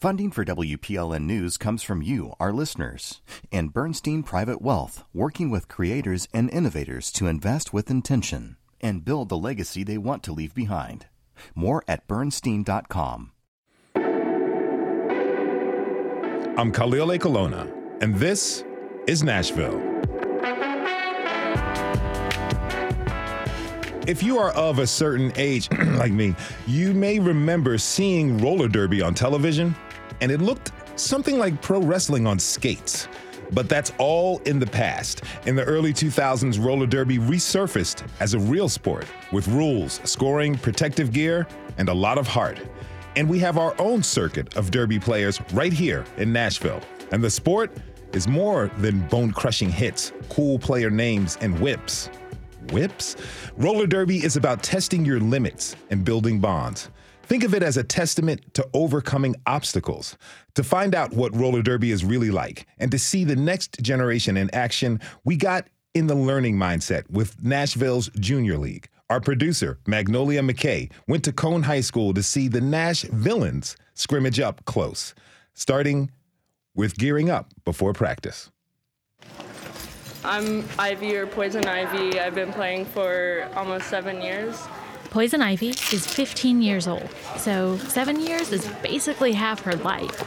Funding for WPLN News comes from you, our listeners, and Bernstein Private Wealth, working with creators and innovators to invest with intention and build the legacy they want to leave behind. More at bernstein.com. I'm Khalil Ekulona, and this is Nashville. If you are of a certain age, like me, you may remember seeing roller derby on television, and it looked something like pro wrestling on skates. But that's all in the past. In the early 2000s, roller derby resurfaced as a real sport with rules, scoring, protective gear, and a lot of heart. And we have our own circuit of derby players right here in Nashville. And the sport is more than bone crushing hits, cool player names, and whips. Whips? Roller derby is about testing your limits and building bonds. Think of it as a testament to overcoming obstacles. To find out what roller derby is really like and to see the next generation in action, we got in the learning mindset with Nashville's Junior League. Our producer, Magnolia McKay, went to Cohn High School to see the Nash Villains scrimmage up close, starting with gearing up before practice. I'm Ivy or Poison Ivy. I've been playing for almost seven years. Poison Ivy is 15 years old, so seven years is basically half her life.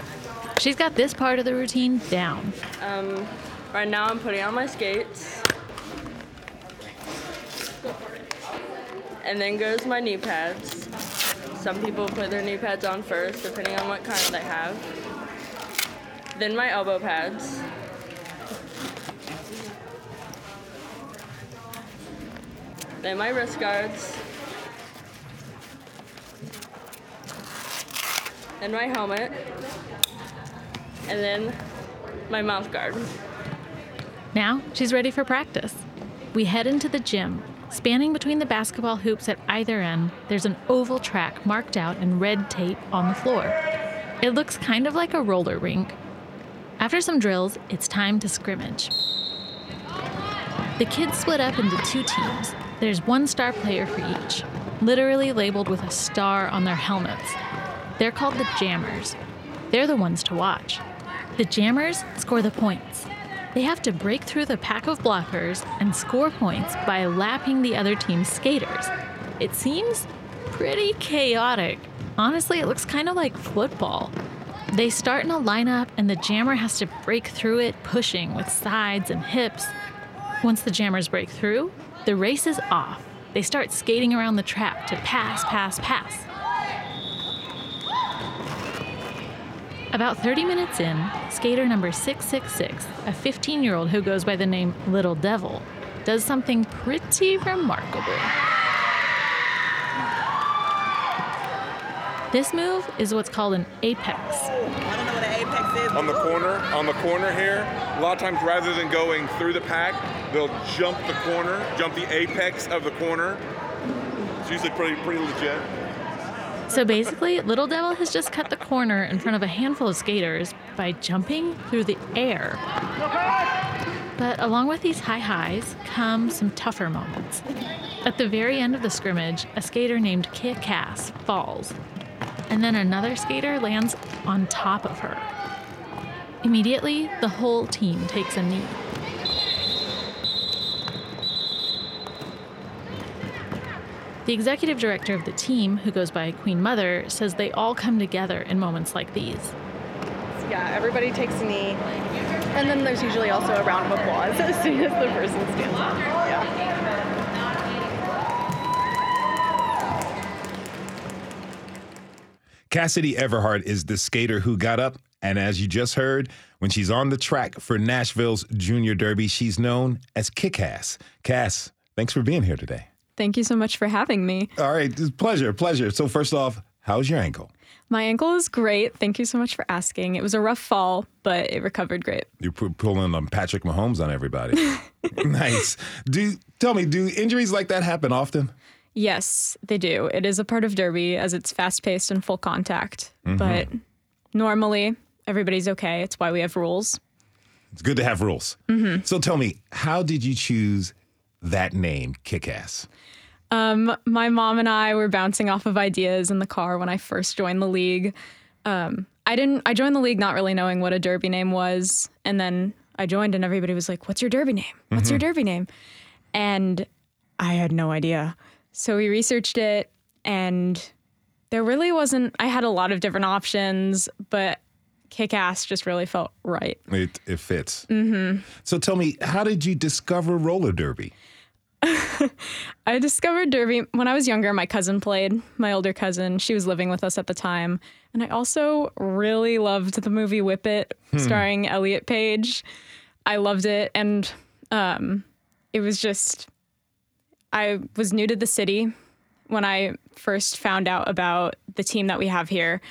She's got this part of the routine down. Um, right now, I'm putting on my skates. And then goes my knee pads. Some people put their knee pads on first, depending on what kind they have. Then my elbow pads. Then my wrist guards. Then my helmet. And then my mouth guard. Now she's ready for practice. We head into the gym. Spanning between the basketball hoops at either end, there's an oval track marked out in red tape on the floor. It looks kind of like a roller rink. After some drills, it's time to scrimmage. The kids split up into two teams. There's one star player for each, literally labeled with a star on their helmets. They're called the Jammers. They're the ones to watch. The Jammers score the points. They have to break through the pack of blockers and score points by lapping the other team's skaters. It seems pretty chaotic. Honestly, it looks kind of like football. They start in a lineup, and the jammer has to break through it, pushing with sides and hips. Once the jammers break through, the race is off. They start skating around the track to pass, pass, pass. About 30 minutes in, skater number 666, a 15 year old who goes by the name Little Devil, does something pretty remarkable. This move is what's called an apex. I don't know what an apex is. on the corner, on the corner here, a lot of times rather than going through the pack, they'll jump the corner, jump the apex of the corner. It's usually pretty pretty legit. So basically, Little Devil has just cut the corner in front of a handful of skaters by jumping through the air. But along with these high highs come some tougher moments. At the very end of the scrimmage, a skater named Kick-Ass falls, and then another skater lands on top of her. Immediately, the whole team takes a knee. The executive director of the team, who goes by Queen Mother, says they all come together in moments like these. Yeah, everybody takes a knee. And then there's usually also a round of applause as soon as the person stands up. Yeah. Cassidy Everhart is the skater who got up, and as you just heard, when she's on the track for Nashville's Junior Derby, she's known as Kick-Ass. Cass, thanks for being here today. Thank you so much for having me. All right, pleasure, pleasure. So first off, how's your ankle? My ankle is great. Thank you so much for asking. It was a rough fall, but it recovered great. You're pu- pulling um, Patrick Mahomes on everybody. nice. Do tell me, do injuries like that happen often? Yes, they do. It is a part of Derby as it's fast paced and full contact. But normally, everybody's okay. It's why we have rules. It's good to have rules. So tell me, how did you choose that name, Kick-Ass? Um, my mom and I were bouncing off of ideas in the car when I first joined the league. Um, I didn't. I joined the league not really knowing what a derby name was, and then I joined, and everybody was like, "What's your derby name? What's your derby name?" And I had no idea. So we researched it, and there really wasn't. I had a lot of different options, but kick ass just really felt right. It, it fits. Mm-hmm. So tell me, how did you discover roller derby? I discovered Derby when I was younger. My cousin played, my older cousin. She was living with us at the time. And I also really loved the movie Whip It, starring Elliot Page. I loved it. And um, it was just, I was new to the city when I first found out about the team that we have here.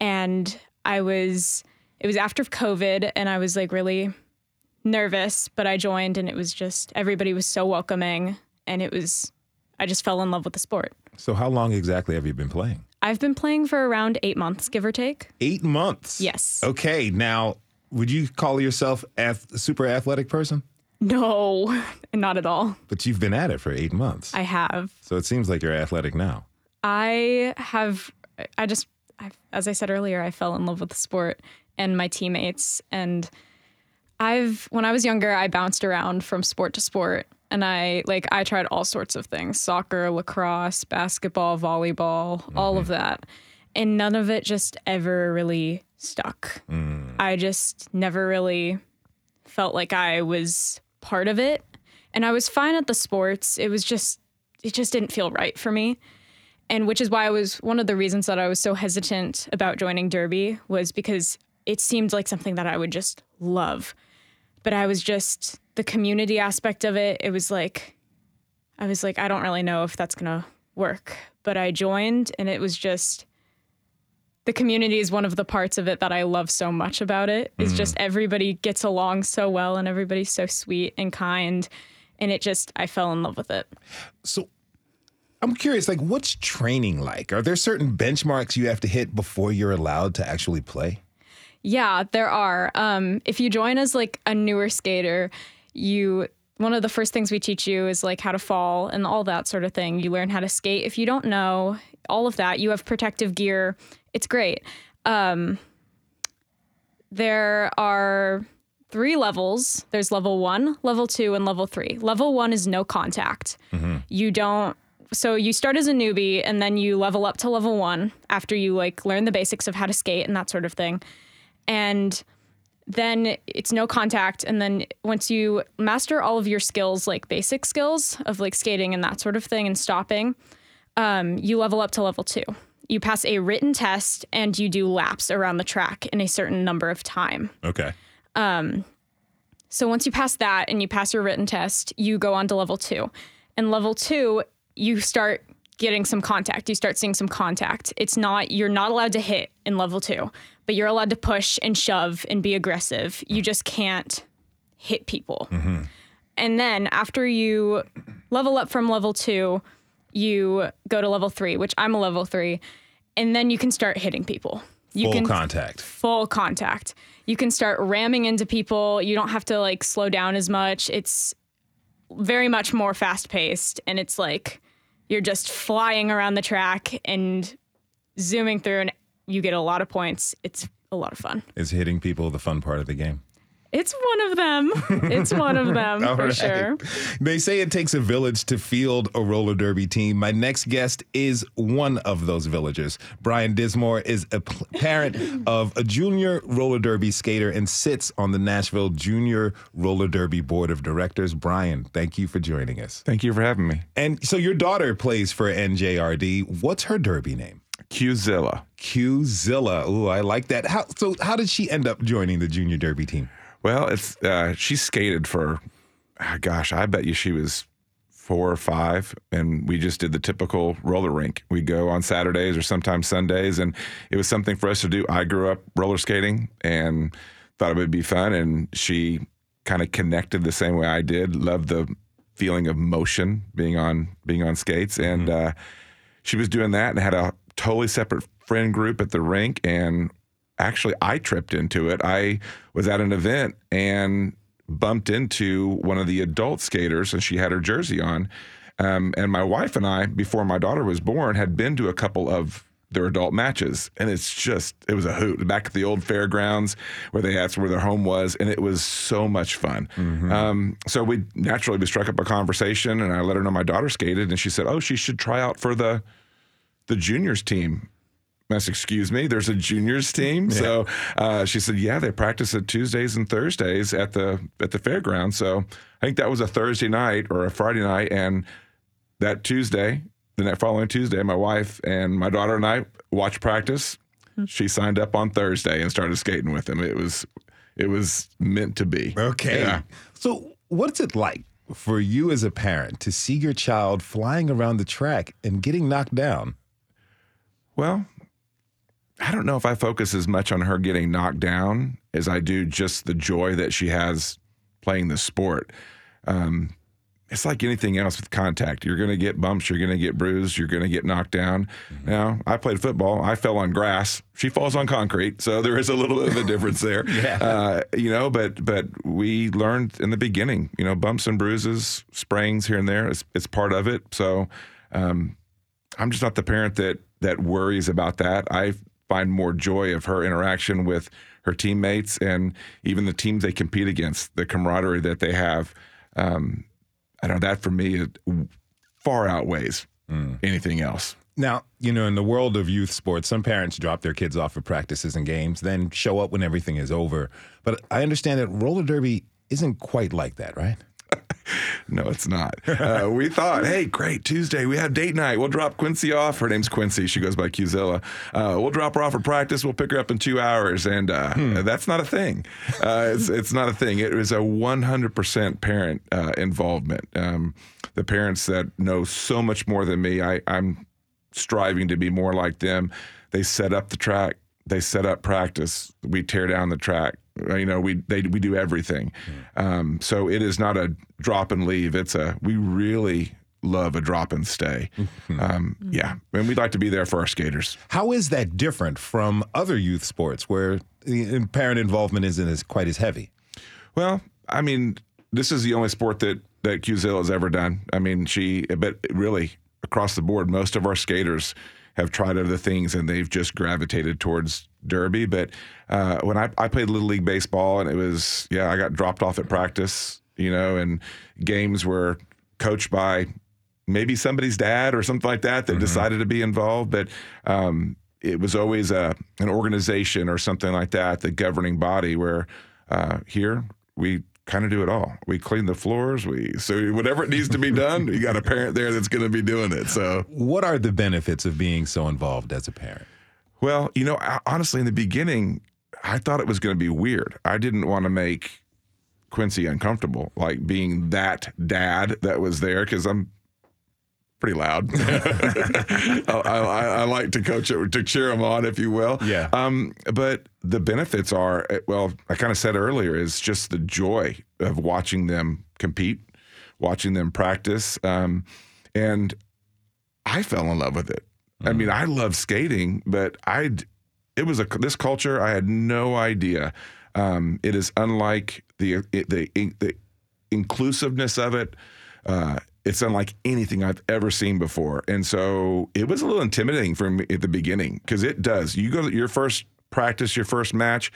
And I was, it was after COVID, and I was like really nervous, but I joined and it was just everybody was so welcoming and it was I just fell in love with the sport. So how long exactly have you been playing? I've been playing for around 8 months give or take. Eight months. Yes. Okay. Now, would you call yourself ath- a super athletic person? No, not at all. But you've been at it for eight months. I have. so it seems like you're athletic now. I have I just I, as I said earlier, I fell in love with the sport and my teammates and I've when I was younger, I bounced around from sport to sport and I like I tried all sorts of things, soccer, lacrosse, basketball, volleyball, all of mm-hmm. that. And none of it just ever really stuck. Mm. I just never really felt like I was part of it. And I was fine at the sports. It was just it just didn't feel right for me and which is why I was one of the reasons that I was so hesitant about joining Derby was because it seemed like something that I would just love. But I was just the community aspect of it. It was like I was like I don't really know if that's going to work. But I joined and it was just the community is one of the parts of it that I love so much about it. It's just mm. everybody gets along so well and everybody's so sweet and kind and it just I fell in love with it. So I'm curious, like, what's training like? Are there certain benchmarks you have to hit before you're allowed to actually play? Yeah, there are. Um, if you join as like a newer skater, you one of the first things we teach you is like how to fall and all that sort of thing. You learn how to skate. If you don't know all of that, you have protective gear. It's great. Um, there are three levels. There's level one, level two, and level three. Level one is no contact. You don't. So you start as a newbie, and then you level up to level one after you like learn the basics of how to skate and that sort of thing and then it's no contact and then once you master all of your skills like basic skills of like skating and that sort of thing and stopping um, you level up to level two you pass a written test and you do laps around the track in a certain number of time Okay. so once you pass that and you pass your written test, you go on to level two. And level two, you start getting some contact. You start seeing some contact. It's not, you're not allowed to hit in level two, but you're allowed to push and shove and be aggressive. You just can't hit people. Mm-hmm. And then after you level up from level two, you go to level three, which I'm a level three. And then you can start hitting people. You Full can contact. full contact. You can start ramming into people. You don't have to like slow down as much. It's very much more fast paced and it's like you're just flying around the track and zooming through and you get a lot of points. It's a lot of fun. Is hitting people the fun part of the game? It's one of them. It's one of them for right. sure. They say it takes a village to field a roller derby team. My next guest is one of those villagers. Bryan Dismore is a p- parent of a junior roller derby skater and sits on the Nashville Junior Roller Derby Board of Directors. Bryan, thank you for joining us. Thank you for having me. And so your daughter plays for NJRD. What's her derby name? Qzilla. Qzilla. Ooh, I like that. How so how did she end up joining the junior derby team? Well, it's uh, she skated for, ah, gosh, I bet you she was four or five, and we just did the typical roller rink. We go on Saturdays or sometimes Sundays, and it was something for us to do. I grew up roller skating and thought it would be fun, and she kind of connected the same way I did. Loved the feeling of motion being on being on skates, and uh, she was doing that and had a totally separate friend group at the rink and actually I tripped into it. I was at an event and bumped into one of the adult skaters and she had her jersey on. Um, and my wife and I, before my daughter was born, had been to a couple of their adult matches, and it's just it was a hoot back at the old fairgrounds where they that's where their home was, and it was so much fun. Um, so we naturally we struck up a conversation, and I let her know my daughter skated, and she said, "Oh, she should try out for the the juniors team." Said, excuse me, there's a juniors team. So uh, she said, yeah, they practice at Tuesdays and Thursdays at the at the fairground. So I think that was a Thursday night or a Friday night, and that Tuesday, the next following Tuesday, my wife and my daughter and I watched practice. She signed up on Thursday and started skating with them. It was it was meant to be. Okay. Yeah. So, what's it like for you as a parent to see your child flying around the track and getting knocked down? Well, I don't know if I focus as much on her getting knocked down as I do just the joy that she has playing the sport. Um, it's like anything else with contact. You're going to get bumps, you're going to get bruised, you're going to get knocked down. Now, I played football. I fell on grass. She falls on concrete, so there is a little bit of a difference there. uh, you know, but but we learned in the beginning. You know, bumps and bruises, sprains here and there. It's, it's part of it. So um, I'm just not the parent that that worries about that. I find more joy of her interaction with her teammates and even the teams they compete against, the camaraderie that they have. Um, I don't know that for me it far outweighs anything else. Now, you know, in the world of youth sports, some parents drop their kids off for practices and games, then show up when everything is over. But I understand that roller derby isn't quite like that, right? No, it's not. Uh, we thought, hey, great Tuesday, we have date night. We'll drop Quincy off. Her name's Quincy. She goes by Qzilla. Uh, we'll drop her off for practice. We'll pick her up in two hours, and uh, that's not a thing. Uh, it's it's not a thing. It is a 100% parent uh, involvement. Um, the parents that know so much more than me. I, I'm striving to be more like them. They set up the track. They set up practice. We tear down the track. You know, we they we do everything. Um, so it is not a drop and leave. It's a we really love a drop and stay. Um, yeah, and we'd like to be there for our skaters. How is that different from other youth sports where the parent involvement isn't as quite as heavy? Well, I mean, this is the only sport that that Qzilla has ever done. I mean, she, but really across the board, most of our skaters have tried other things and they've just gravitated towards derby. But uh, when I, I played little league baseball, and it was yeah, I got dropped off at practice, you know, and games were coached by maybe somebody's dad or something like that that decided to be involved, but. Um, it was always a an organization or something like that, the governing body. Where uh, here we kind of do it all. We clean the floors. We so whatever it needs to be done, you got a parent there that's going to be doing it. So What are the benefits of being so involved as a parent? Well, you know, honestly, in the beginning, I thought it was going to be weird. I didn't want to make Quincy uncomfortable, like being that dad that was there, because I'm pretty loud. I, I, I like to coach it, to cheer him on, if you will. Yeah. Um, but the benefits are, eh, well, I kind of said earlier, is just the joy of watching them compete, watching them practice. Um, and I fell in love with it. I mean, I love skating, but I it was a this culture I had no idea. Um, it is unlike the the the inclusiveness of it. Uh, it's unlike anything I've ever seen before, and so it was a little intimidating for me at the beginning because it does. You go to your first practice, your first match.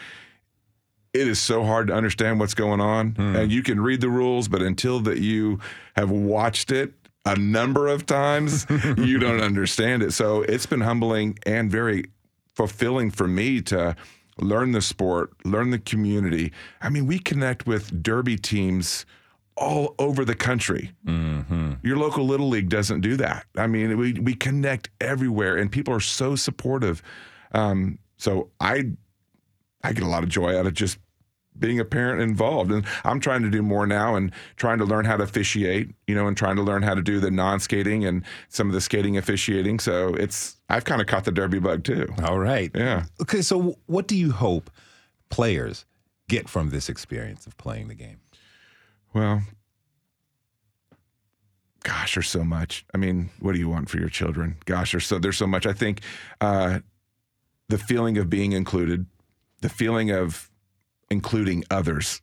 It is so hard to understand what's going on, and you can read the rules, but until that you have watched it a number of times, you don't understand it. So it's been humbling and very fulfilling for me to learn the sport, learn the community. I mean, we connect with derby teams all over the country. Your local little league doesn't do that. I mean, we we connect everywhere, and people are so supportive. Um, so I I get a lot of joy out of just being a parent involved. And I'm trying to do more now and trying to learn how to officiate, you know, and trying to learn how to do the non skating and some of the skating officiating. So it's, I've kind of caught the derby bug too. All right. Yeah. Okay, so what do you hope players get from this experience of playing the game? Well, gosh, there's so much. I mean, what do you want for your children? Gosh, there's so there's so much. I think uh, the feeling of being included, the feeling of including others.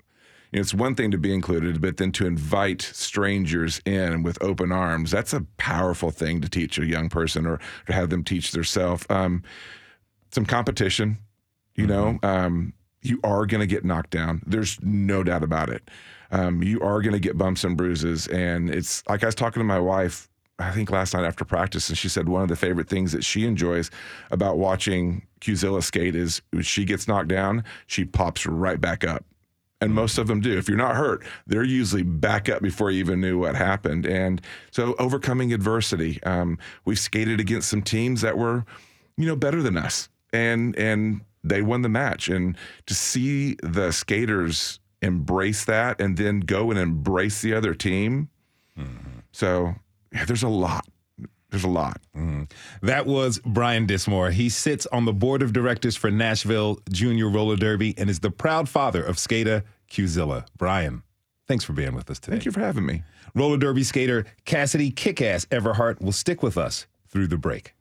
you know, it's one thing to be included, but then to invite strangers in with open arms, that's a powerful thing to teach a young person or to have them teach themselves. Um, some competition, you know, um, you are going to get knocked down. There's no doubt about it. Um, you are going to get bumps and bruises. And it's like I was talking to my wife, I think last night after practice, and she said one of the favorite things that she enjoys about watching Qzilla skate is when she gets knocked down, she pops right back up. And most of them do. If you're not hurt, they're usually back up before you even knew what happened. And so overcoming adversity. Um, we've skated against some teams that were, you know, better than us. And and they won the match. And to see the skaters embrace that and then go and embrace the other team. So yeah, there's a lot. There's a lot. Mm. That was Bryan Dismore. He sits on the board of directors for Nashville Junior Roller Derby and is the proud father of skater Qzilla. Bryan, thanks for being with us today. Thank you for having me. Roller derby skater Cassidy Kickass Everhart will stick with us through the break.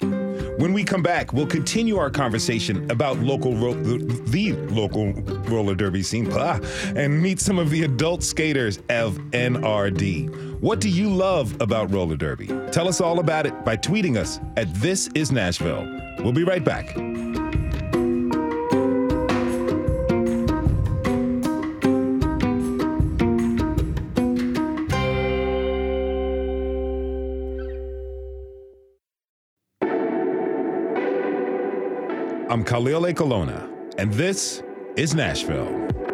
When we come back, we'll continue our conversation about local ro- the, the local roller derby scene blah, and meet some of the adult skaters of NRD. What do you love about roller derby? Tell us all about it by tweeting us at This Is Nashville. We'll be right back. I'm Khalil Ekulona, and this is Nashville.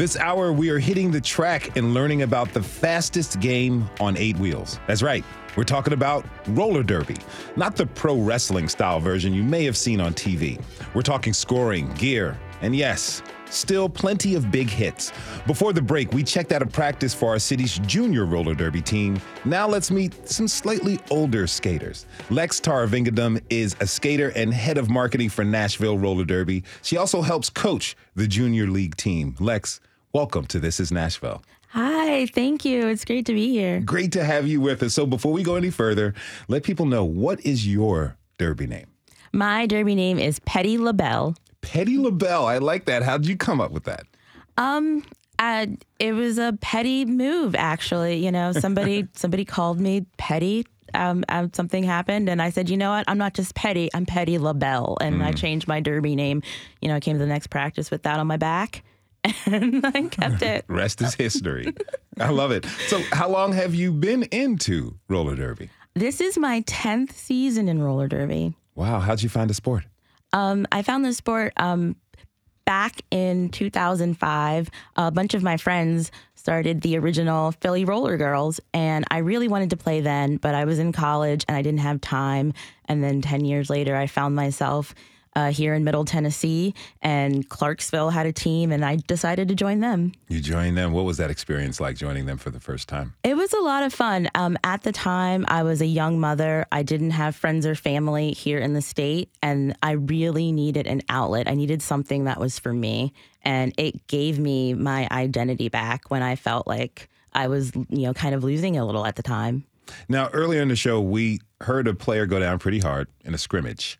This hour, we are hitting the track and learning about the fastest game on eight wheels. That's right, we're talking about roller derby, not the pro wrestling style version you may have seen on TV. We're talking scoring, gear, and yes, still plenty of big hits. Before the break, we checked out a practice for our city's junior roller derby team. Now let's meet some slightly older skaters. Lexxe Thiruvengadam is a skater and head of marketing for Nashville Roller Derby. She also helps coach the junior league team. Lexxe, welcome to This Is Nashville. Hi, thank you. It's great to be here. Great to have you with us. So before we go any further, let people know what is your derby name? My derby name is Petty LaBelle. Petty LaBelle. I like that. How did you come up with that? Um, uh, it was a petty move, actually. You know, somebody somebody called me petty. Um, um, something happened, and I said, you know what? I'm not just petty. I'm Petty LaBelle, and I changed my derby name. You know, I came to the next practice with that on my back, and I kept it. Rest is history. I love it. So, how long have you been into roller derby? This is my tenth season in roller derby. Wow. How'd you find the sport? Um, I found the sport um, back in 2005. A bunch of my friends started the original Philly Roller Girls, and I really wanted to play then, but I was in college and I didn't have time. And then 10 years later, I found myself uh, here in Middle Tennessee, and Clarksville had a team, and I decided to join them. You joined them. What was that experience like joining them for the first time? It was a lot of fun. Um, at the time, I was a young mother. I didn't have friends or family here in the state, and I really needed an outlet. I needed something that was for me, and it gave me my identity back when I felt like I was, you know, kind of losing a little at the time. Now, earlier in the show, we heard a player go down pretty hard in a scrimmage.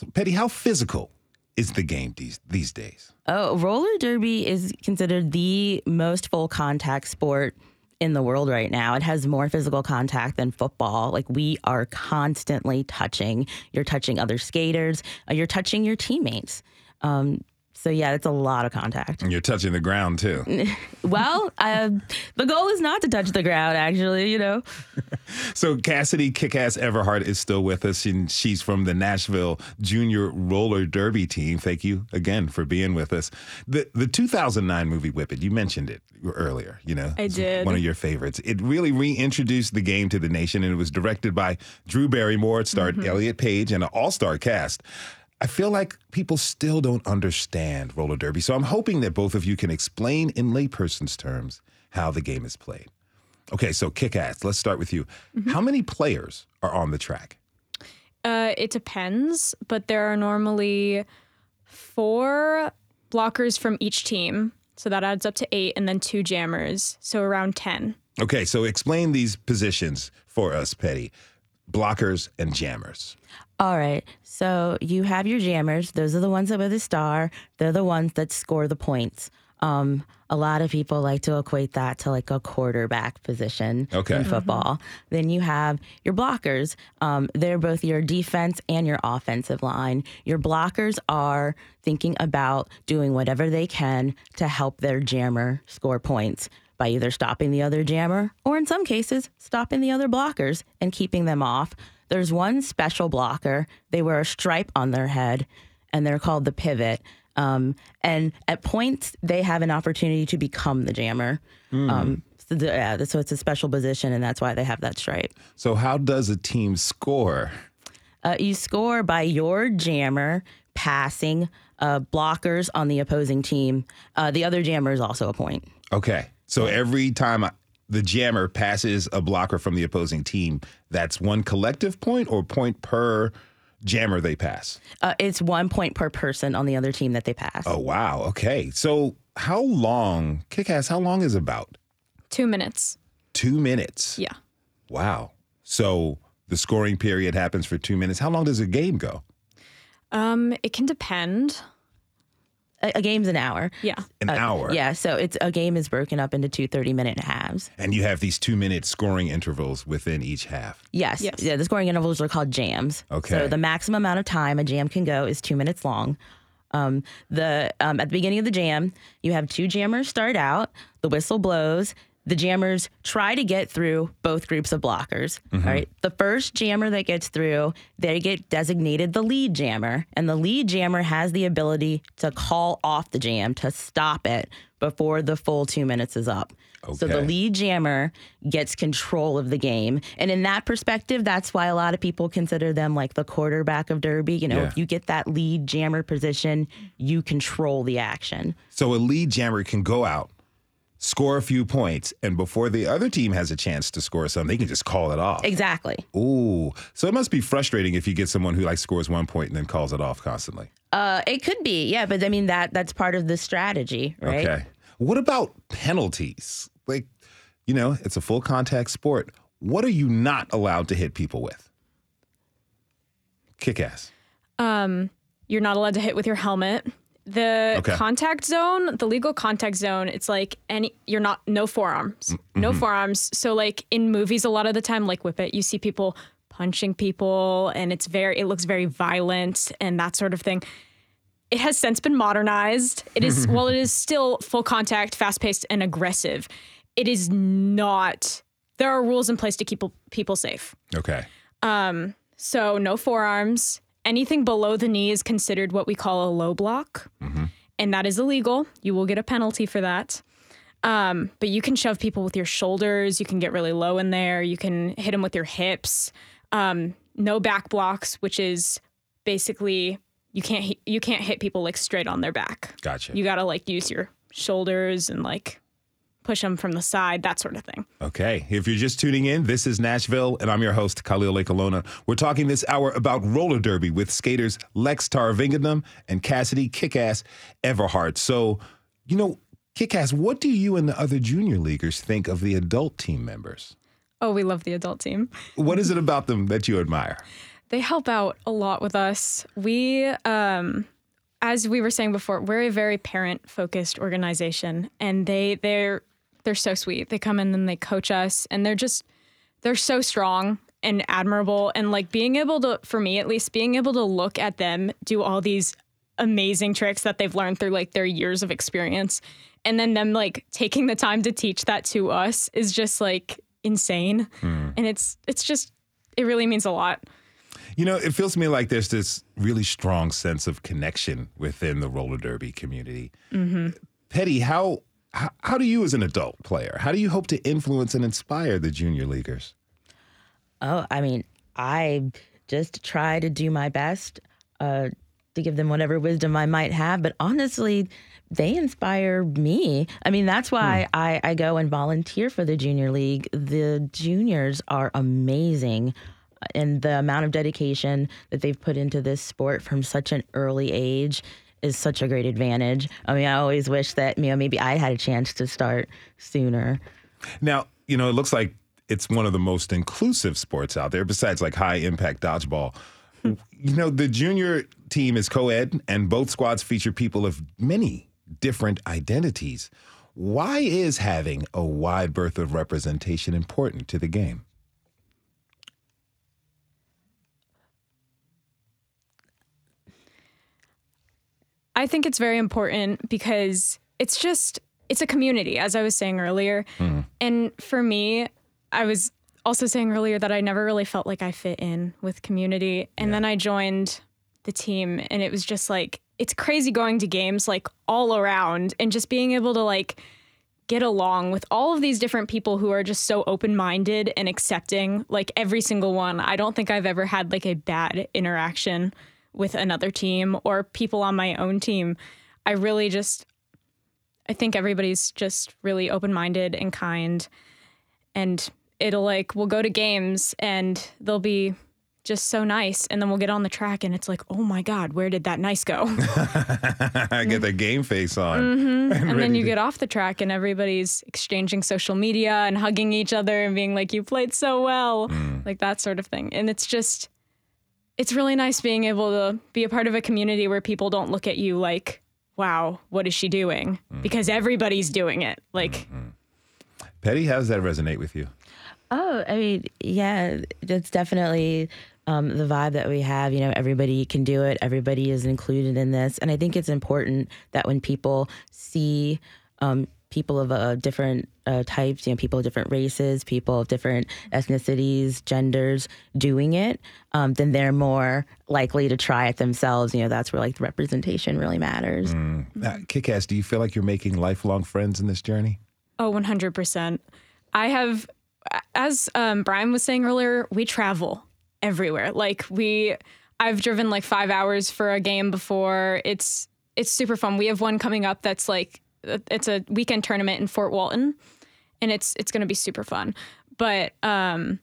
So, Petty, how physical is the game these these days? Oh, roller derby is considered the most full contact sport in the world right now. It has more physical contact than football. Like we are constantly touching. You're touching other skaters. uh, You're touching your teammates. Um, so yeah, it's a lot of contact. And you're touching the ground too. Well, uh, the goal is not to touch the ground. Actually, you know. So Cassidy Kickass Everhart is still with us, and she's from the Nashville Junior Roller Derby team. Thank you again for being with us. The the 2009 movie Whip It, you mentioned it earlier. You know, I did. One of your favorites. It really reintroduced the game to the nation, and it was directed by Drew Barrymore. It starred Elliot Page and an all star cast. I feel like people still don't understand roller derby, so I'm hoping that both of you can explain in layperson's terms how the game is played. Okay, so kick ass. Let's start with you. How many players are on the track? Uh, it depends, but there are normally four blockers from each team. So that adds up to eight, and then two jammers. So around 10. Okay, so explain these positions for us, Petty. Blockers, and jammers. All right. So you have your jammers. Those are the ones that with the star. They're the ones that score the points. Um, a lot of people like to equate that to like a quarterback position Okay. in football. Then you have your blockers. Um, they're both your defense and your offensive line. Your blockers are thinking about doing whatever they can to help their jammer score points by either stopping the other jammer or, in some cases, stopping the other blockers and keeping them off. There's one special blocker. They wear a stripe on their head, and they're called the pivot. Um, and at points, they have an opportunity to become the jammer. Um, so, the, yeah, so it's a special position, and that's why they have that stripe. So, how does a team score? Uh, you score by your jammer passing uh, blockers on the opposing team. Uh, the other jammer is also a point. Okay. So, every time I- the jammer passes a blocker from the opposing team, that's one collective point or point per jammer they pass? Uh, it's one point per person on the other team that they pass. Oh, wow. Okay. So, how long, kick ass, how long is about? Two minutes. Two minutes. Yeah. Wow. So, the scoring period happens for two minutes. How long does a game go? Um, it can depend. A, a game's an hour. Yeah. An Uh, hour. Yeah, so it's a game is broken up into two 30 minute halves. And you have these two minute scoring intervals within each half. Yes. Yes. Yeah, the scoring intervals are called jams. Okay. So the maximum amount of time a jam can go is two minutes long. Um, the um, at the beginning of the jam, you have two jammers start out. The whistle blows. The jammers try to get through both groups of blockers. Mm-hmm. all right. The first jammer that gets through, they get designated the lead jammer, and the lead jammer has the ability to call off the jam to stop it before the full two minutes is up. So the lead jammer gets control of the game. And in that perspective, that's why a lot of people consider them like the quarterback of Derby. You know, Yeah. if you get that lead jammer position, you control the action. So, a lead jammer can go out, score a few points, and before the other team has a chance to score something, they can just call it off. Exactly. Ooh. So, it must be frustrating if you get someone who like scores one point and then calls it off constantly. Uh, it could be, yeah, but I mean that that's part of the strategy, right? Okay. What about penalties? Like, you know, it's a full contact sport. What are you not allowed to hit people with? Kick ass. Um, you're not allowed to hit with your helmet. The Okay. contact zone, the legal contact zone, it's like any you're not no forearms. No forearms. So like in movies a lot of the time like Whip It, you see people punching people and it's very it looks very violent and that sort of thing. It has since been modernized. It is while it is still full contact, fast paced and aggressive. It is not there are rules in place to keep people safe. Okay. Um, so no forearms. Anything below the knee is considered what we call a low block, and that is illegal. You will get a penalty for that. Um, but you can shove people with your shoulders. You can get really low in there. You can hit them with your hips. Um, no back blocks, which is basically you can't you can't hit people like straight on their back. Gotcha. You got to like use your shoulders and like push them from the side, that sort of thing. Okay. If you're just tuning in, this is Nashville, and I'm your host, Khalil Ekulona. We're talking this hour about roller derby with skaters Lexxe Thiruvengadam and Cassidy Kickass Everhart. So, you know, Kickass, what do you and the other junior leaguers think of the adult team members? Oh, we love the adult team. What is it about them that you admire? they help out a lot with us. We, um, as we were saying before, we're a very parent focused organization, and they they're they're so sweet. They come in and they coach us, and they're just they're so strong and admirable. And like being able to, for me at least, being able to look at them do all these amazing tricks that they've learned through like their years of experience, and then them like taking the time to teach that to us is just like insane. Hmm. And it's it's just it really means a lot. You know, it feels to me like there's this really strong sense of connection within the roller derby community. Mm-hmm. Petty, how, how how do you, as an adult player, how do you hope to influence and inspire the junior leaguers? Oh, I mean, I just try to do my best uh, to give them whatever wisdom I might have. But honestly, they inspire me. I mean, that's why I, I go and volunteer for the junior league. The juniors are amazing. And the amount of dedication that they've put into this sport from such an early age is such a great advantage. I mean, I always wish that, you know, maybe I had a chance to start sooner. Now, you know, it looks like it's one of the most inclusive sports out there, besides like high impact dodgeball. Hmm. you know, the junior team is co ed, and both squads feature people of many different identities. Why is having a wide berth of representation important to the game? I think it's very important because it's just it's a community, as I was saying earlier. Mm-hmm. And for me, I was also saying earlier that I never really felt like I fit in with community. And then I joined the team and it was just like it's crazy going to games like all around and just being able to like get along with all of these different people who are just so open-minded and accepting like every single one. I don't think I've ever had like a bad interaction with another team or people on my own team. I really just I think everybody's just really open-minded and kind and it'll like we'll go to games and they'll be just so nice and then we'll get on the track and it's like oh my god where did that nice go I get the game face on. Mhm. and then you to- get off the track and everybody's exchanging social media and hugging each other and being like you played so well Mm. like that sort of thing and it's just it's really nice being able to be a part of a community where people don't look at you like wow what is she doing Mm. because everybody's doing it like Petty, how does that resonate with you? Oh, I mean, yeah, that's definitely um, the vibe that we have. You know, everybody can do it, everybody is included in this. And I think it's important that when people see um, people of uh, different uh, types, you know, people of different races, people of different ethnicities, genders doing it, um, then they're more likely to try it themselves. You know, that's where like the representation really matters. Uh, Kick-Ass, do you feel like you're making lifelong friends in this journey? Oh, 100%. I have, as um, Bryan was saying earlier, we travel everywhere. Like we, I've driven like five hours for a game before. It's it's super fun. We have one coming up that's like it's a weekend tournament in Fort Walton, and it's it's going to be super fun. But um,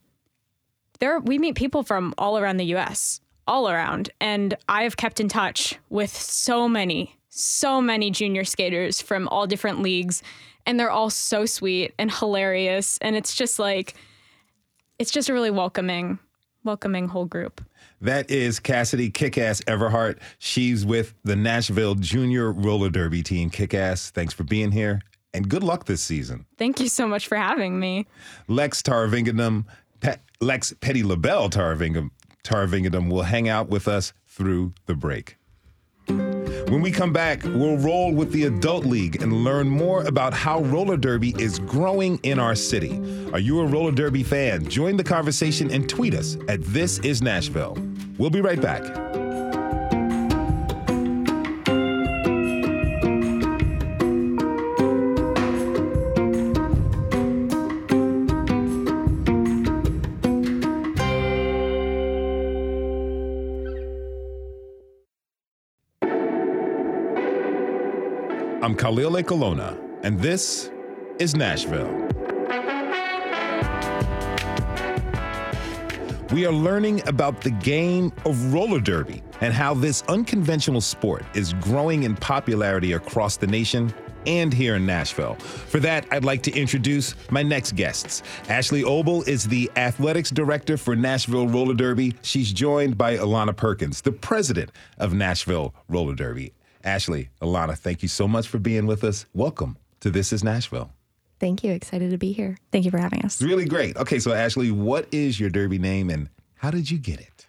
there we meet people from all around the U.S. all around, and I have kept in touch with so many, so many junior skaters from all different leagues, and they're all so sweet and hilarious, and it's just like, it's just a really welcoming, welcoming whole group. That is Cassidy Kickass Everhart. She's with the Nashville Junior Roller Derby team. Kickass, thanks for being here and good luck this season. Thank you so much for having me. Lexxe Thiruvengadam, Pe- Lexxe Petty LaBelle Tarvingam, Thiruvengadam will hang out with us through the break. When we come back, we'll roll with the Adult League and learn more about how roller derby is growing in our city. Are you a roller derby fan? Join the conversation and tweet us at This Is Nashville. We'll be right back. I'm Khalil Colonna, and this is Nashville. We are learning about the game of roller derby and how this unconventional sport is growing in popularity across the nation and here in Nashville. For that, I'd like to introduce my next guests. Ashley Obel is the athletics director for Nashville Roller Derby. She's joined by Ilanna Perkins, the president of Nashville Roller Derby. Ashley, Ilanna, thank you so much for being with us. Welcome to This is Nashville. Thank you. Excited to be here. Thank you for having us. It's really great. Okay, so Ashley, what is your derby name and how did you get it?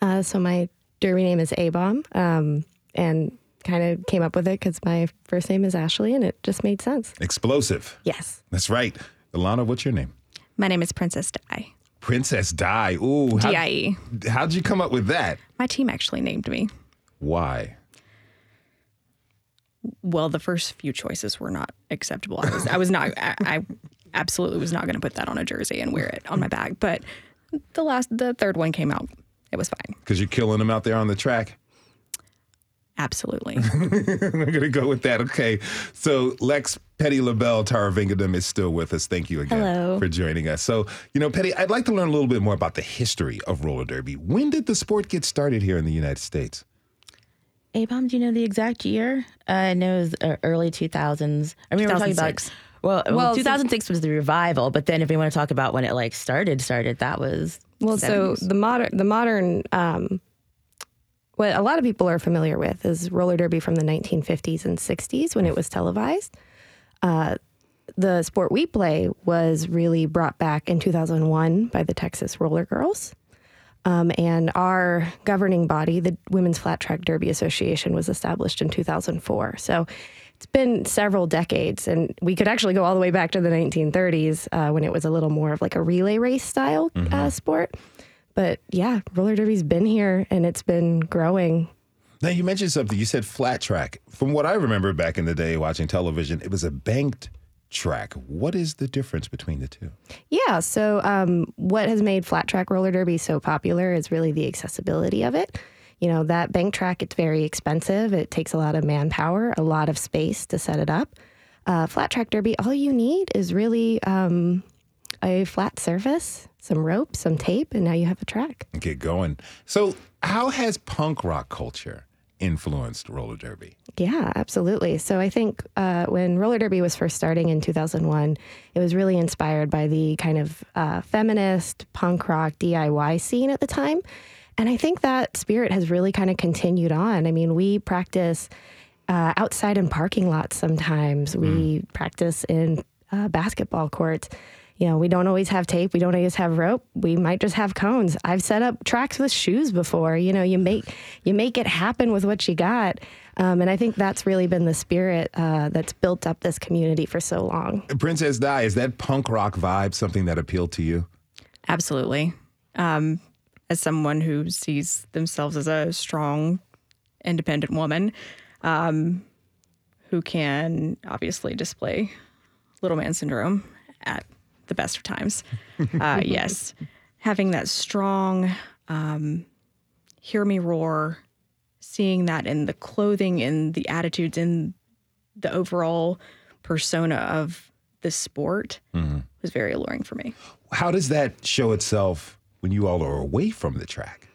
Uh, so my derby name is A Bomb, um, and kind of came up with it because my first name is Ashley, and it just made sense. Explosive. Yes. That's right. Ilanna, what's your name? My name is Princess Di. Princess Di. Ooh. how- D-I-E. How'd you come up with that? My team actually named me. Why? Well, the first few choices were not acceptable. I was, I was not, I, I absolutely was not going to put that on a jersey and wear it on my bag. But the last, the third one came out. It was fine. Because you're killing them out there on the track? Absolutely. I'm going to go with that. Okay. So Lexxe Petty LaBelle Thiruvengadam is still with us. Thank you again Hello. for joining us. So, you know, Petty, I'd like to learn a little bit more about the history of roller derby. When did the sport get started here in the United States? A bomb, do you know the exact year? Uh, I know it was uh, early 2000s. I mean, we were talking about Well, well, Well, so- 2006 was the revival, but then if we want to talk about when it like started, started that was Well, so the modern, the modern, um, what a lot of people are familiar with is roller derby from the 1950s and 60s when it was televised. Uh, the sport we play was really brought back in 2001 by the Texas Roller Girls. Um, and our governing body, the Women's Flat Track Derby Association, was established in 2004. So it's been several decades, and we could actually go all the way back to the 1930s uh, when it was a little more of like a relay race style uh, sport. But yeah, roller derby's been here and it's been growing. Now you mentioned something. You said flat track. From what I remember back in the day watching television, it was a banked track. What is the difference between the two? Yeah. So, um, what has made flat track roller derby so popular is really the accessibility of it. You know, that bank track, it's very expensive. It takes a lot of manpower, a lot of space to set it up. Uh, flat track derby, all you need is really um, a flat surface, some rope, some tape, and now you have a track. Get going. So, how has punk rock culture influenced roller derby? Yeah, absolutely. So I think uh, when roller derby was first starting in 2001, it was really inspired by the kind of uh, feminist punk rock DIY scene at the time. And I think that spirit has really kind of continued on. I mean, we practice uh, outside in parking lots sometimes, we practice in uh, basketball courts. You know, we don't always have tape. We don't always have rope. We might just have cones. I've set up tracks with shoes before. You know, you make you make it happen with what you got, um, and I think that's really been the spirit uh, that's built up this community for so long. Princess Di, is that punk rock vibe something that appealed to you? Absolutely. Um, as someone who sees themselves as a strong, independent woman, um, who can obviously display little man syndrome at the best of times. Uh, yes, having that strong, um, hear me roar, seeing that in the clothing, in the attitudes, in the overall persona of the sport was very alluring for me. How does that show itself when you all are away from the track?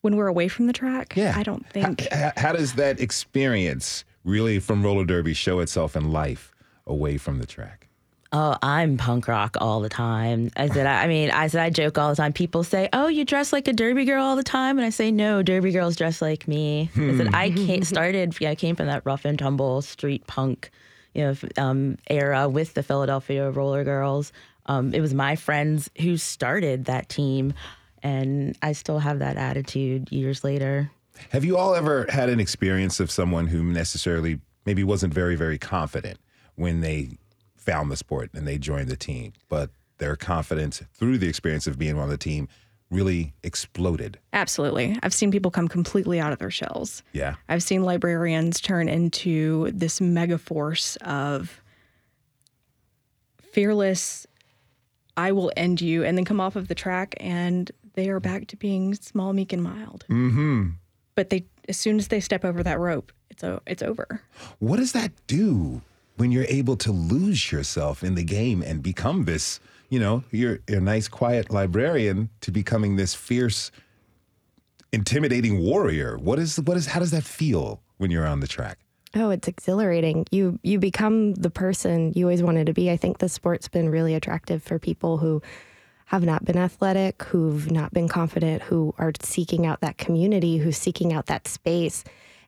When we're away from the track, Yeah. I don't think. How, how does that experience really from roller derby show itself in life away from the track? Oh, I'm punk rock all the time. I said, I, I mean, I said, I joke all the time. People say, Oh, you dress like a derby girl all the time. And I say, No, derby girls dress like me. I said, I came, started, yeah, I came from that rough and tumble street punk, you know, um, era with the Philadelphia Roller Girls. Um, it was my friends who started that team. And I still have that attitude years later. Have you all ever had an experience of someone who necessarily maybe wasn't very, very confident when they found the sport and they joined the team, but their confidence through the experience of being on the team really exploded? Absolutely. I've seen people come completely out of their shells. Yeah. I've seen librarians turn into this mega force of fearless, I will end you, and then come off of the track and they are back to being small, meek, and mild. Mm-hmm. But they, as soon as they step over that rope, it's o- it's over. What does that do when you're able to lose yourself in the game and become this, you know, you're a nice, quiet librarian to becoming this fierce, intimidating warrior? What is, what is, how does that feel when you're on the track? Oh, it's exhilarating. You you become the person you always wanted to be. I think the sport's been really attractive for people who have not been athletic, who've not been confident, who are seeking out that community, who's seeking out that space.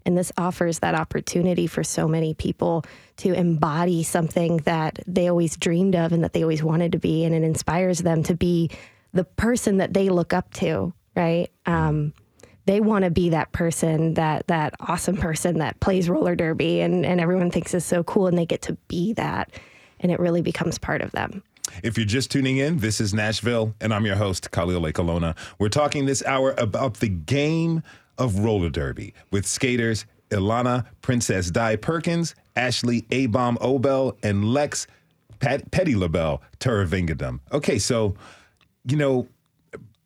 And this offers that opportunity for so many people to embody something that they always dreamed of and that they always wanted to be. And it inspires them to be the person that they look up to, right? Um, they want to be that person, that that awesome person that plays roller derby and, and everyone thinks is so cool and they get to be that. And it really becomes part of them. If you're just tuning in, this is Nashville, and I'm your host, Khalil Ekulona. We're talking this hour about the game of roller derby with skaters Ilanna Princess Di Perkins, Ashley Abom Obel, and Lexxe Pat- Petty LaBelle Thiruvengadam. Okay, so, you know,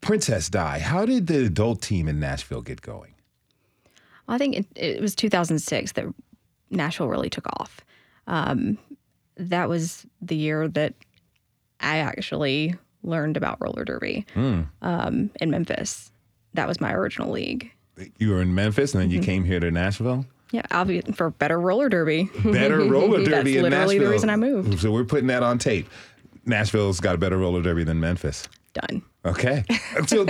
Princess Di, how did the adult team in Nashville get going? I think it, it was 2006 that Nashville really took off. Um, that was the year that I actually learned about roller derby Hmm. um, in Memphis. That was my original league. You were in Memphis and then you came here to Nashville? Yeah, obvi- for better roller derby. Better roller derby That's in literally Nashville. the reason I moved. So we're putting that on tape. Nashville's got a better roller derby than Memphis. Done. Okay. So,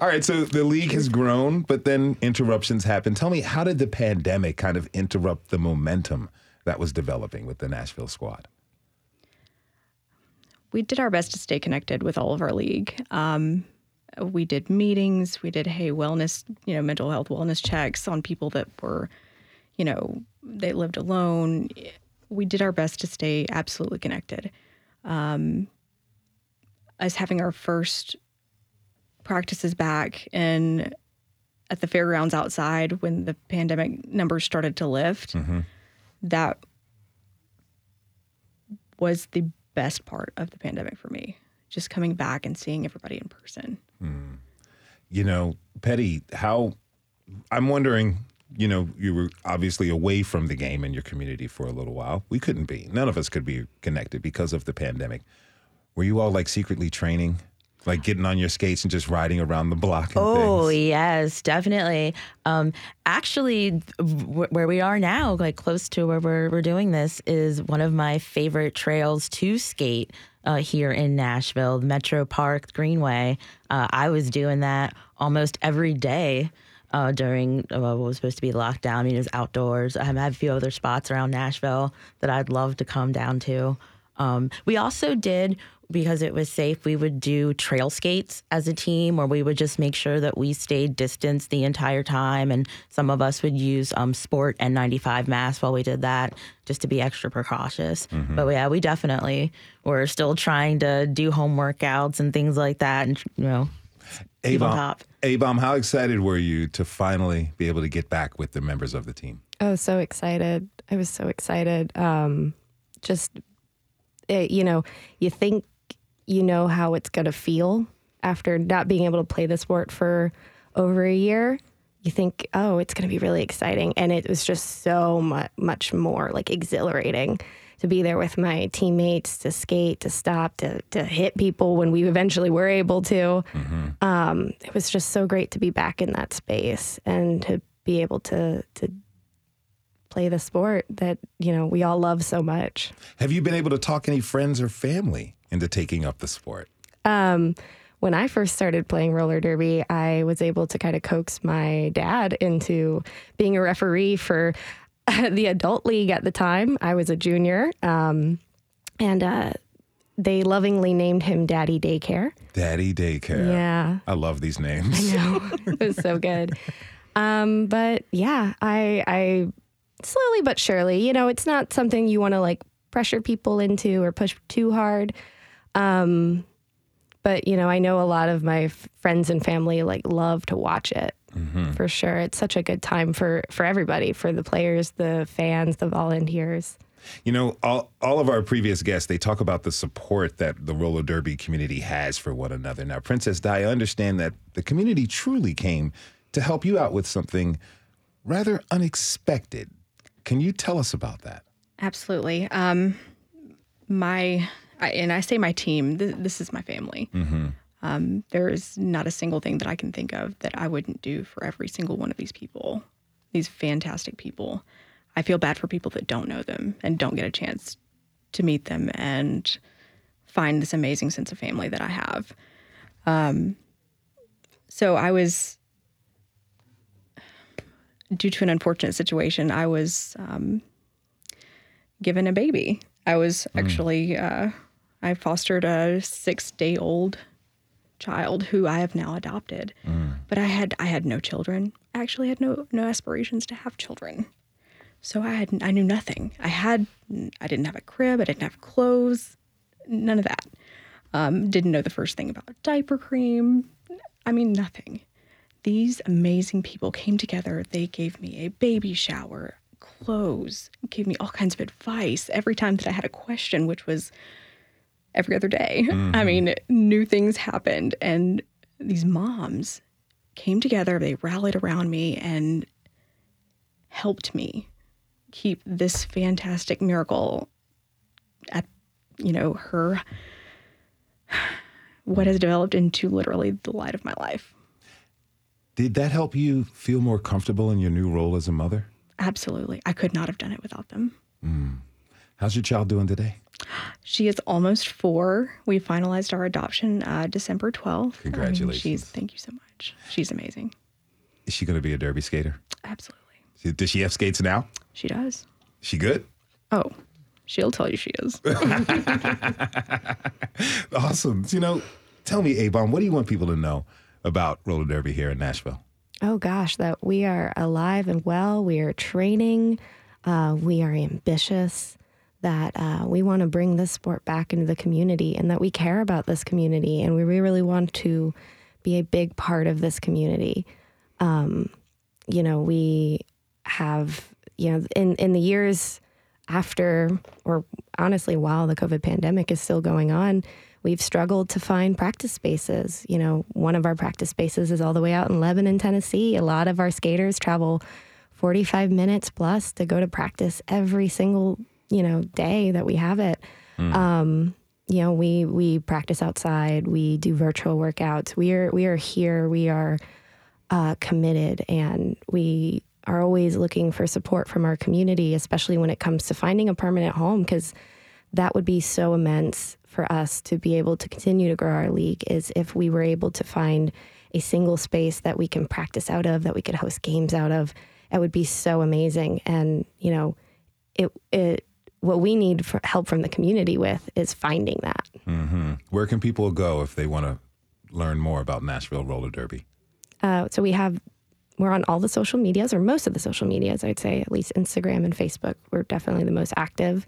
all right. So the league has grown, but then interruptions happen. Tell me, how did the pandemic kind of interrupt the momentum that was developing with the Nashville squad? we did our best to stay connected with all of our league. Um, we did meetings. We did hey wellness, you know, mental health wellness checks on people that were, you know, they lived alone. We did our best to stay absolutely connected. Um, us having our first practices back in at the fairgrounds outside when the pandemic numbers started to lift, that was the best part of the pandemic for me. Just coming back and seeing everybody in person. You know, Petty, how I'm wondering, you know, you were obviously away from the game in your community for a little while. We couldn't be. None of us could be connected because of the pandemic. Were you all like secretly training? Like getting on your skates and just riding around the block and Oh things? yes, definitely. Um, actually, w- where we are now, like close to where we're we're doing this, is one of my favorite trails to skate uh, here in Nashville, Metro Park Greenway. Uh, I was doing that almost every day. Uh, during uh, what was supposed to be lockdown, I mean, it was outdoors. I have a few other spots around Nashville that I'd love to come down to. Um, we also did because it was safe. We would do trail skates as a team, or we would just make sure that we stayed distanced the entire time. And some of us would use um, sport N95 masks while we did that, just to be extra precautious. But yeah, we definitely were still trying to do home workouts and things like that, and you know, keep on Avon, top. Avon, how excited were you to finally be able to get back with the members of the team? Oh, so excited. I was so excited. Um, just, it, you know, you think you know how it's going to feel after not being able to play the sport for over a year. You think, oh, it's going to be really exciting. And it was just so mu- much more like exhilarating to be there with my teammates, to skate, to stop, to, to hit people when we eventually were able to. Um, it was just so great to be back in that space and to be able to, to play the sport that you know we all love so much. Have you been able to talk any friends or family into taking up the sport? Um, when I first started playing roller derby, I was able to kind of coax my dad into being a referee for the adult league at the time. I was a junior, um, and uh, they lovingly named him Daddy Daycare. Daddy Daycare. Yeah. I love these names. No, it was so good. Um, but yeah, I, I slowly but surely, you know, it's not something you want to like pressure people into or push too hard. Um, but you know, I know a lot of my f- friends and family like love to watch it for sure. It's such a good time for for everybody, for the players, the fans, the volunteers. You know, all, all of our previous guests, they talk about the support that the roller derby community has for one another. Now, Princess Di, I understand that the community truly came to help you out with something rather unexpected. Can you tell us about that? Absolutely. Um, my I, and I say my team. Th- this is my family. Um, there is not a single thing that I can think of that I wouldn't do for every single one of these people. These fantastic people. I feel bad for people that don't know them and don't get a chance to meet them and find this amazing sense of family that I have. Um, so I was, due to an unfortunate situation, I was um, given a baby. I was actually, uh, I fostered a six day old child who I have now adopted. But I had I had no children. I actually had no no aspirations to have children. So I had I knew nothing. I had I didn't have a crib. I didn't have clothes. None of that. Um, didn't know the first thing about diaper cream. I mean nothing. These amazing people came together. They gave me a baby shower, clothes, gave me all kinds of advice every time that I had a question, which was every other day. I mean, mm-hmm. new things happened, and these moms came together. They rallied around me and helped me keep this fantastic miracle at, you know, her, what has developed into literally the light of my life. Did that help you feel more comfortable in your new role as a mother? Absolutely. I could not have done it without them. How's your child doing today? She is almost four. We finalized our adoption uh, December 12th. Congratulations. she's, thank you so much. She's amazing. Is she going to be a derby skater? Absolutely. Does she have skates now? She does. She good? Oh, she'll tell you she is. Awesome. You know, tell me, Avon, what do you want people to know about roller derby here in Nashville? Oh gosh, that we are alive and well. We are training. Uh, we are ambitious. That uh, we want to bring this sport back into the community, and that we care about this community, and we really want to be a big part of this community. Um, you know, we have you know in in the years after, or honestly, while the COVID pandemic is still going on, we've struggled to find practice spaces. You know, one of our practice spaces is all the way out in Lebanon, Tennessee. A lot of our skaters travel 45 minutes plus to go to practice every single, you know, day that we have it. Um, you know, we we practice outside, we do virtual workouts. We are we are here, we are uh, committed, and we are always looking for support from our community, especially when it comes to finding a permanent home, because that would be so immense for us to be able to continue to grow our league. Is if we were able to find a single space that we can practice out of, that we could host games out of, it would be so amazing. And you know, it it what we need help from the community with is finding that. hmm Where can people go if they want to learn more about Nashville roller derby? Uh, so we have we're on all the social medias or most of the social medias i'd say at least instagram and facebook we're definitely the most active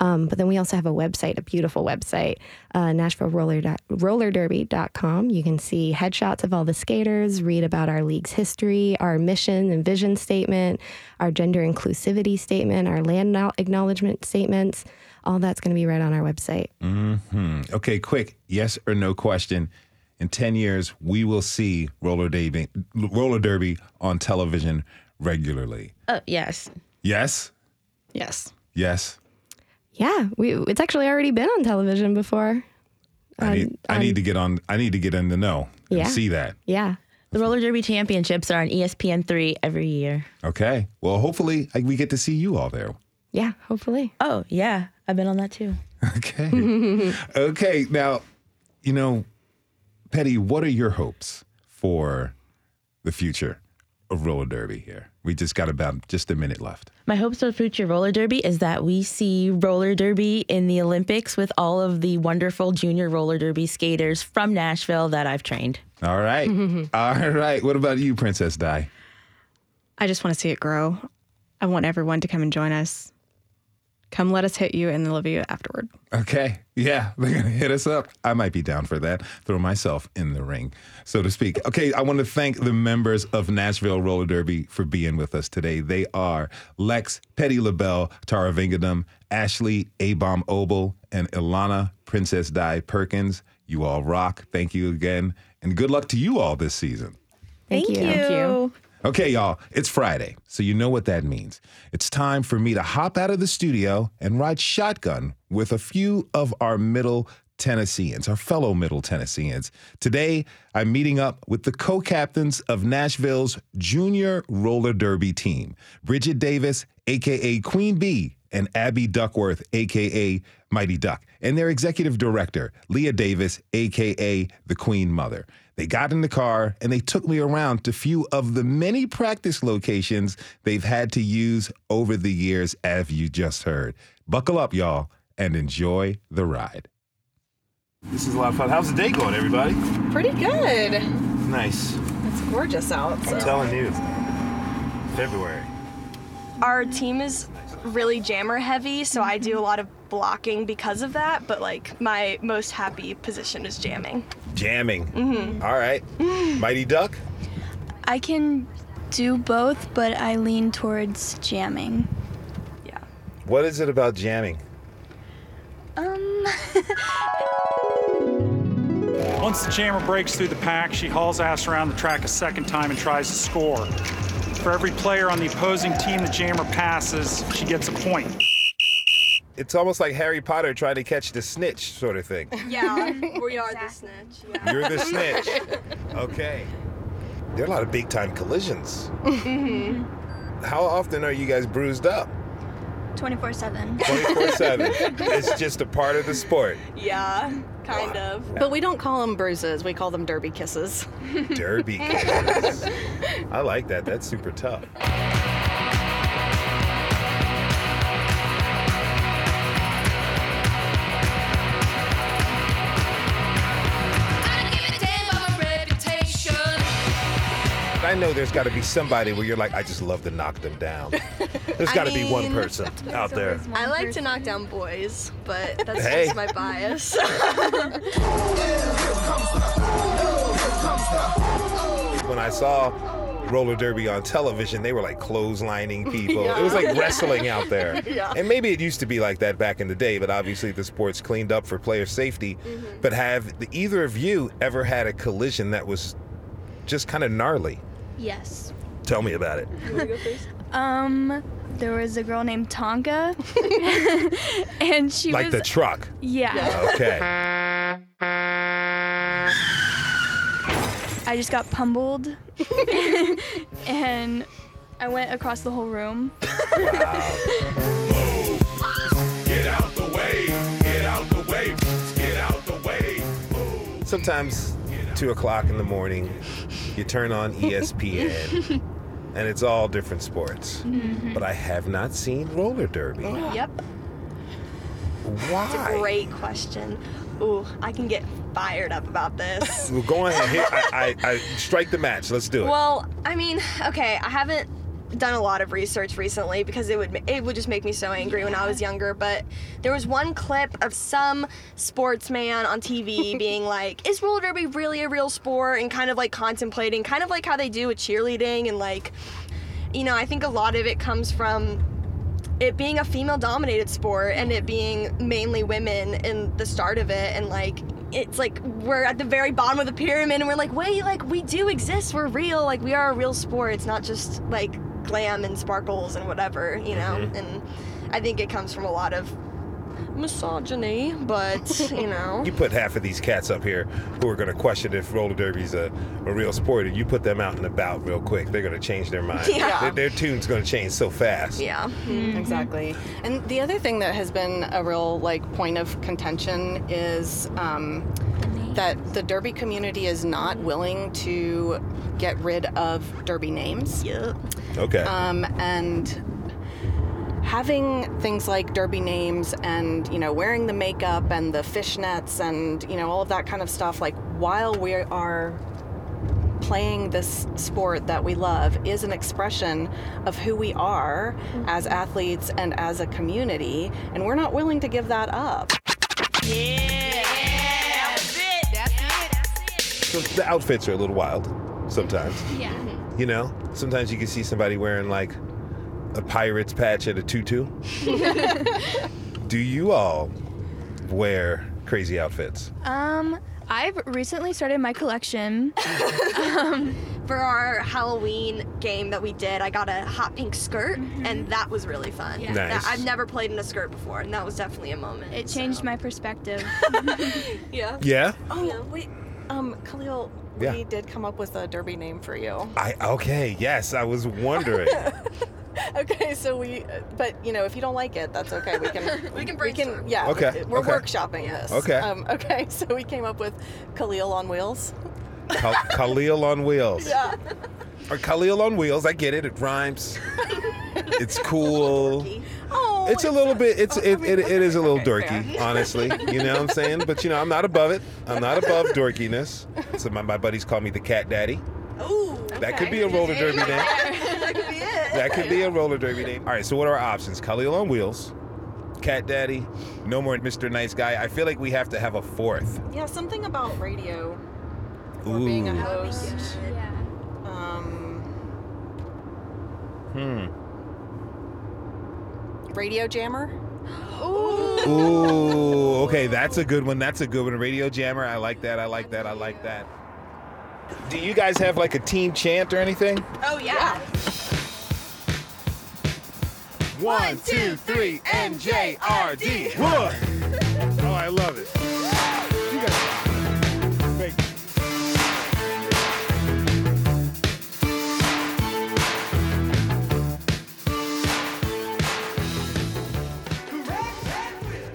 um, but then we also have a website a beautiful website uh, nashville roller rollerderby.com you can see headshots of all the skaters read about our league's history our mission and vision statement our gender inclusivity statement our land now- acknowledgement statements all that's going to be right on our website hmm Okay, quick yes or no question. In 10 years, we will see roller derby, roller derby on television regularly. Uh, yes. Yes? Yes. Yes. Yeah we, it's actually already been on television before I need, um, I need um, to get on. I need to get in the know and Yeah. see that. yeah The roller derby championships are on E ESPN3 every year. Okay. Well, hopefully I, we get to see you all there. yeah hopefully Oh, yeah. I've been on that too. Okay. okay. Now, you know, Petty, what are your hopes for the future of roller derby here? We just got about just a minute left. My hopes for future roller derby is that we see roller derby in the Olympics with all of the wonderful junior roller derby skaters from Nashville that I've trained. All right. all right. What about you, Princess Di? I just want to see it grow. I want everyone to come and join us. Come let us hit you and then love you afterward. Okay. Yeah, they're going to hit us up. I might be down for that. Throw myself in the ring, so to speak. Okay, I want to thank the members of Nashville Roller Derby for being with us today. They are Lexxe Petty LaBelle Thiruvengadam, Ashley Abom Obel, and Ilanna Princess Di Perkins. You all rock. Thank you again. And good luck to you all this season. Thank, you. Thank you. Okay, y'all, it's Friday, so you know what that means. It's time for me to hop out of the studio and ride shotgun with a few of our middle Tennesseans, our fellow middle Tennesseans. Today, I'm meeting up with the co captains of Nashville's junior roller derby team Bridget Davis, AKA Queen Bee, and Abby Duckworth, AKA Mighty Duck, and their executive director, Leah Davis, AKA the Queen Mother. They got in the car and they took me around to a few of the many practice locations they've had to use over the years, as you just heard. Buckle up, y'all, and enjoy the ride. This is a lot of fun. How's the day going, everybody? Pretty good. Nice. It's gorgeous out. So. I'm telling you. February. Our team is really jammer heavy, so I do a lot of blocking because of that, but like my most happy position is jamming. Jamming. Mhm. All right. Mighty Duck? I can do both, but I lean towards jamming. Yeah. What is it about jamming? Um, Once the jammer breaks through the pack, she hauls ass around the track a second time and tries to score. For every player on the opposing team the jammer passes, she gets a point. It's almost like Harry Potter trying to catch the snitch sort of thing. Yeah, we are the snitch. You're the snitch. Okay. There are a lot of big time collisions. hmm how often are you guys bruised up? 24 7. 24 7. It's just a part of the sport. Yeah, kind of. But we don't call them bruises. We call them derby kisses. Derby kisses. I like that. That's super tough. I know there's got to be somebody where you're like, I just love to knock them down. There's I got to be one mean, person out there. I like to knock down boys, but that's Hey. just my bias. When I saw roller derby on television, they were like clotheslining people. It was like wrestling out there. Yeah. And maybe it used to be like that back in the day, but obviously the sport's cleaned up for player safety. Mm-hmm. But have either of you ever had a collision that was just kind of gnarly? Yes. Tell me about it. Um, there was a girl named Tonka, and she was like was the truck. Yeah. Okay. I just got pummeled, and I went across the whole room. Get out the way, get out the way, get out the way. Sometimes two o'clock in the morning, you turn on ESPN, and it's all different sports. Mhm. But I have not seen roller derby. Yep. Why? It's a great question. Ooh, I can get fired up about this. Well, go ahead. I, I, I strike the match. Let's do it. Well, I mean, okay, I haven't done a lot of research recently because it would it would just make me so angry when I was younger. But there was one clip of some sportsman on TV being like, "Is roller derby really a real sport?" and kind of like contemplating, kind of like how they do with cheerleading, and like, you know, I think a lot of it comes from it being a female dominated sport and it being mainly women in the start of it and like it's like we're at the very bottom of the pyramid and we're like wait like we do exist we're real like we are a real sport it's not just like glam and sparkles and whatever you know Mhm. and i think it comes from a lot of misogyny but you know You put half of these cats up here who are going to question if roller derby's a, a real sport, and you put them out and about real quick. They're going to change their mind. Yeah. Their, their tune's going to change so fast. yeah Exactly. And the other thing that has been a real like point of contention is um, that the derby community is not willing to get rid of derby names. Yeah. Okay. Um, and having things like derby names and you know wearing the makeup and the fishnets and you know all of that kind of stuff like while we are playing this sport that we love is an expression of who we are mm-hmm. as athletes and as a community and we're not willing to give that up So the outfits are a little wild sometimes. Yeah. You know, sometimes you can see somebody wearing like a pirate's patch and a tutu. Do you all wear crazy outfits? Um, I've recently started my collection. um, for our Halloween game that we did, I got a hot pink skirt, and that was really fun. Yeah. That- Nice. I've never played in a skirt before, and that was definitely a moment. It changed my perspective. yeah. Yeah. oh wait um khalil Yeah. we did come up with a derby name for you I okay. Yes, I was wondering. okay so we but you know if you don't like it that's okay we can we can we can yeah Okay, we're okay. workshopping this Okay. um, okay so we came up with khalil on wheels Khal- Khalil on wheels. yeah Or Khalil on wheels. I get it. It rhymes. It's cool. oh It's a little bit. It's it, it, it is a little okay, dorky, honestly. You know what I'm saying? But you know, I'm not above it. I'm not above dorkiness. So my, my buddies call me the cat daddy. Ooh. That could be a roller derby name. that could be it. That could be a roller derby name. All right. So what are our options? Khalil on wheels, cat daddy, no more Mr. Nice Guy. I feel like we have to have a fourth. yeah something about radio or being a Ooh. host yeah. um Hmm. radio jammer Ooh. Ooh. Okay, that's a good one. That's a good one. Radio jammer. I like that. I like that. I like that. Do you guys have like a team chant or anything? Oh yeah. One, two, three, NJRD. One. Oh, I love it.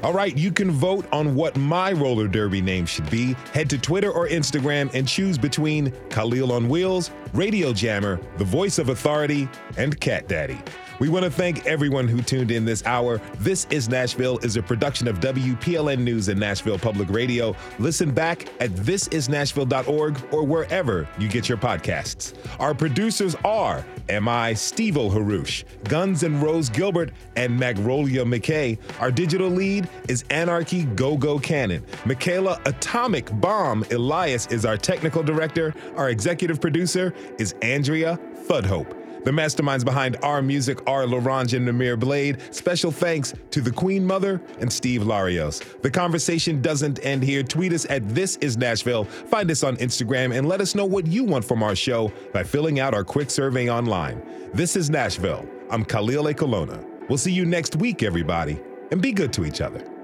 All right, you can vote on what my roller derby name should be. Head to Twitter or Instagram and choose between Khalil on Wheels, Radio Jammer, The Voice of Authority, and Cat Daddy. We want to thank everyone who tuned in this hour. This is Nashville is a production of WPLN News and Nashville Public Radio. Listen back at thisisnashville.org or wherever you get your podcasts. Our producers are M.I. Steve Haruch, Guns and Rose Gilbert, and Magnolia McKay. Our digital lead is Anarchy Go Go Cannon. Michaela Atomic Bomb Elias is our technical director. Our executive producer is Andrea Tudhope. The masterminds behind our music are Laurent and Namir Blade. Special thanks to the Queen Mother and Steve Larios. The conversation doesn't end here. Tweet us at This Is Nashville. Find us on Instagram and let us know what you want from our show by filling out our quick survey online. This is Nashville. I'm Khalil Ekulona. We'll see you next week, everybody, and be good to each other.